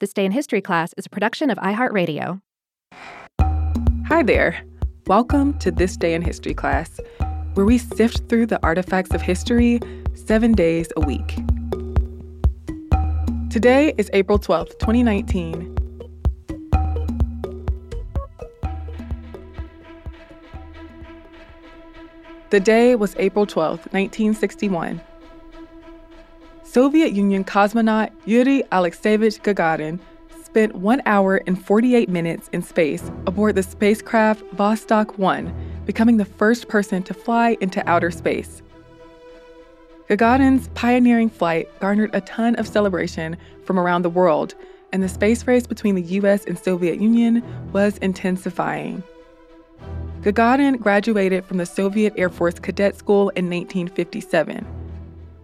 This Day in History class is a production of iHeartRadio. Hi there. Welcome to This Day in History class, where we sift through the artifacts of history seven days a week. Today is April 12th, 2019. The day was April 12th, 1961. Soviet Union cosmonaut Yuri Alexeyevich Gagarin spent 1 hour and 48 minutes in space aboard the spacecraft Vostok 1, becoming the first person to fly into outer space. Gagarin's pioneering flight garnered a ton of celebration from around the world, and the space race between the US and Soviet Union was intensifying. Gagarin graduated from the Soviet Air Force Cadet School in 1957.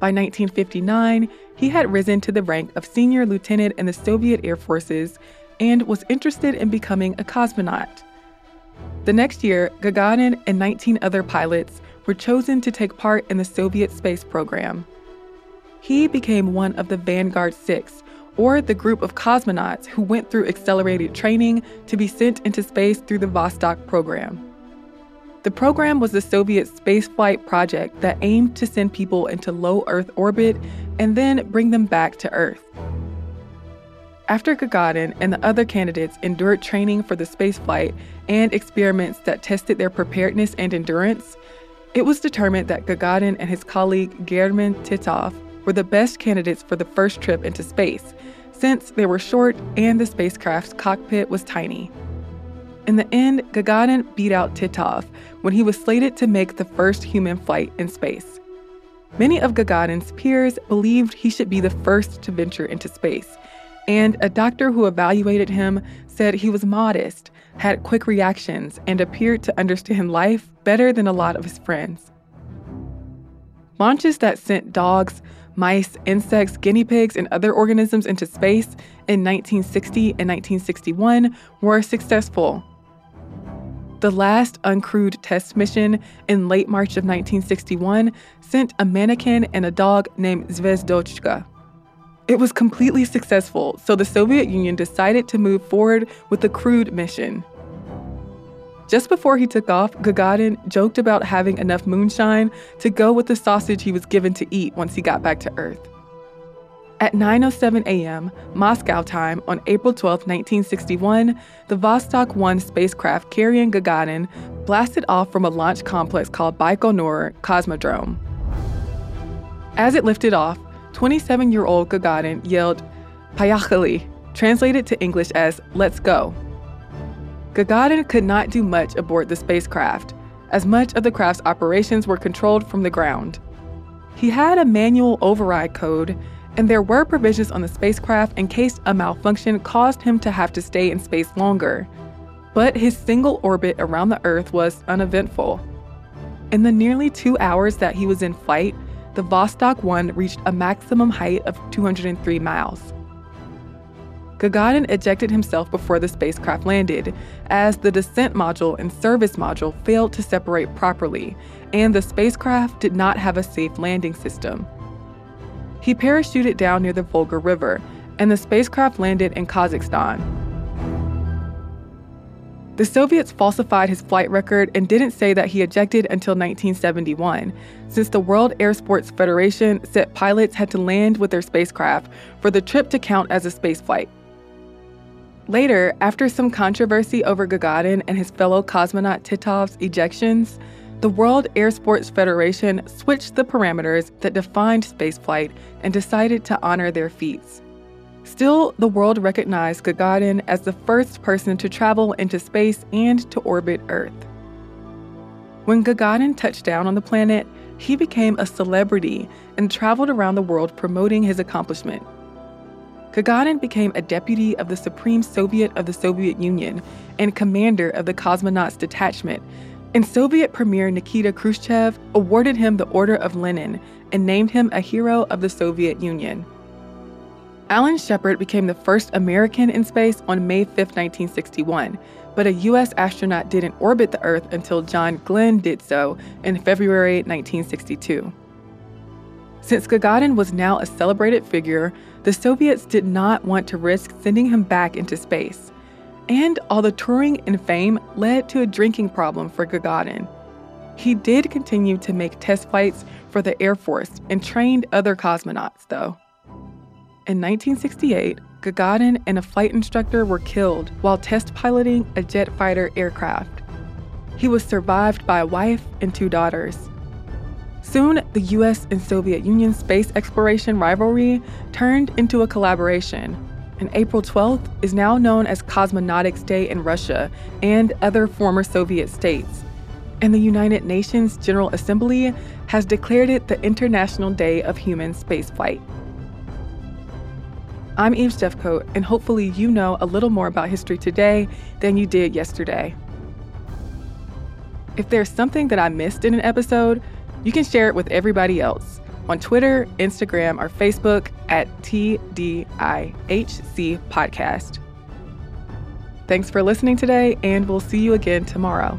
By 1959, he had risen to the rank of senior lieutenant in the Soviet Air Forces and was interested in becoming a cosmonaut. The next year, Gagarin and 19 other pilots were chosen to take part in the Soviet space program. He became one of the Vanguard Six, or the group of cosmonauts who went through accelerated training to be sent into space through the Vostok program. The program was the Soviet spaceflight project that aimed to send people into low Earth orbit and then bring them back to Earth. After Gagarin and the other candidates endured training for the spaceflight and experiments that tested their preparedness and endurance, it was determined that Gagarin and his colleague German Titov were the best candidates for the first trip into space, since they were short and the spacecraft's cockpit was tiny. In the end, Gagarin beat out Titov when he was slated to make the first human flight in space. Many of Gagarin's peers believed he should be the first to venture into space, and a doctor who evaluated him said he was modest, had quick reactions, and appeared to understand life better than a lot of his friends. Launches that sent dogs, mice, insects, guinea pigs, and other organisms into space in 1960 and 1961 were successful the last uncrewed test mission in late March of 1961 sent a mannequin and a dog named Zvezdochka. It was completely successful, so the Soviet Union decided to move forward with the crewed mission. Just before he took off, Gagarin joked about having enough moonshine to go with the sausage he was given to eat once he got back to Earth. At 9:07 a.m. Moscow time on April 12, 1961, the Vostok 1 spacecraft carrying Gagarin blasted off from a launch complex called Baikonur Cosmodrome. As it lifted off, 27-year-old Gagarin yelled "Poyekhali," translated to English as "Let's go." Gagarin could not do much aboard the spacecraft, as much of the craft's operations were controlled from the ground. He had a manual override code and there were provisions on the spacecraft in case a malfunction caused him to have to stay in space longer. But his single orbit around the Earth was uneventful. In the nearly two hours that he was in flight, the Vostok 1 reached a maximum height of 203 miles. Gagarin ejected himself before the spacecraft landed, as the descent module and service module failed to separate properly, and the spacecraft did not have a safe landing system. He parachuted down near the Volga River, and the spacecraft landed in Kazakhstan. The Soviets falsified his flight record and didn't say that he ejected until 1971, since the World Air Sports Federation said pilots had to land with their spacecraft for the trip to count as a spaceflight. Later, after some controversy over Gagarin and his fellow cosmonaut Titov's ejections, the World Air Sports Federation switched the parameters that defined spaceflight and decided to honor their feats. Still, the world recognized Gagarin as the first person to travel into space and to orbit Earth. When Gagarin touched down on the planet, he became a celebrity and traveled around the world promoting his accomplishment. Gagarin became a deputy of the Supreme Soviet of the Soviet Union and commander of the Cosmonauts Detachment and Soviet Premier Nikita Khrushchev awarded him the Order of Lenin and named him a hero of the Soviet Union. Alan Shepard became the first American in space on May 5, 1961, but a U.S. astronaut didn't orbit the Earth until John Glenn did so in February 1962. Since Gagarin was now a celebrated figure, the Soviets did not want to risk sending him back into space. And all the touring and fame led to a drinking problem for Gagarin. He did continue to make test flights for the Air Force and trained other cosmonauts, though. In 1968, Gagarin and a flight instructor were killed while test piloting a jet fighter aircraft. He was survived by a wife and two daughters. Soon, the US and Soviet Union space exploration rivalry turned into a collaboration, and April 12th is now known as Cosmonautics Day in Russia and other former Soviet states. And the United Nations General Assembly has declared it the International Day of Human Spaceflight. I'm Eves Jeffcoat, and hopefully you know a little more about history today than you did yesterday. If there's something that I missed in an episode, you can share it with everybody else on Twitter, Instagram, or Facebook at TDIHC Podcast. Thanks for listening today, and we'll see you again tomorrow.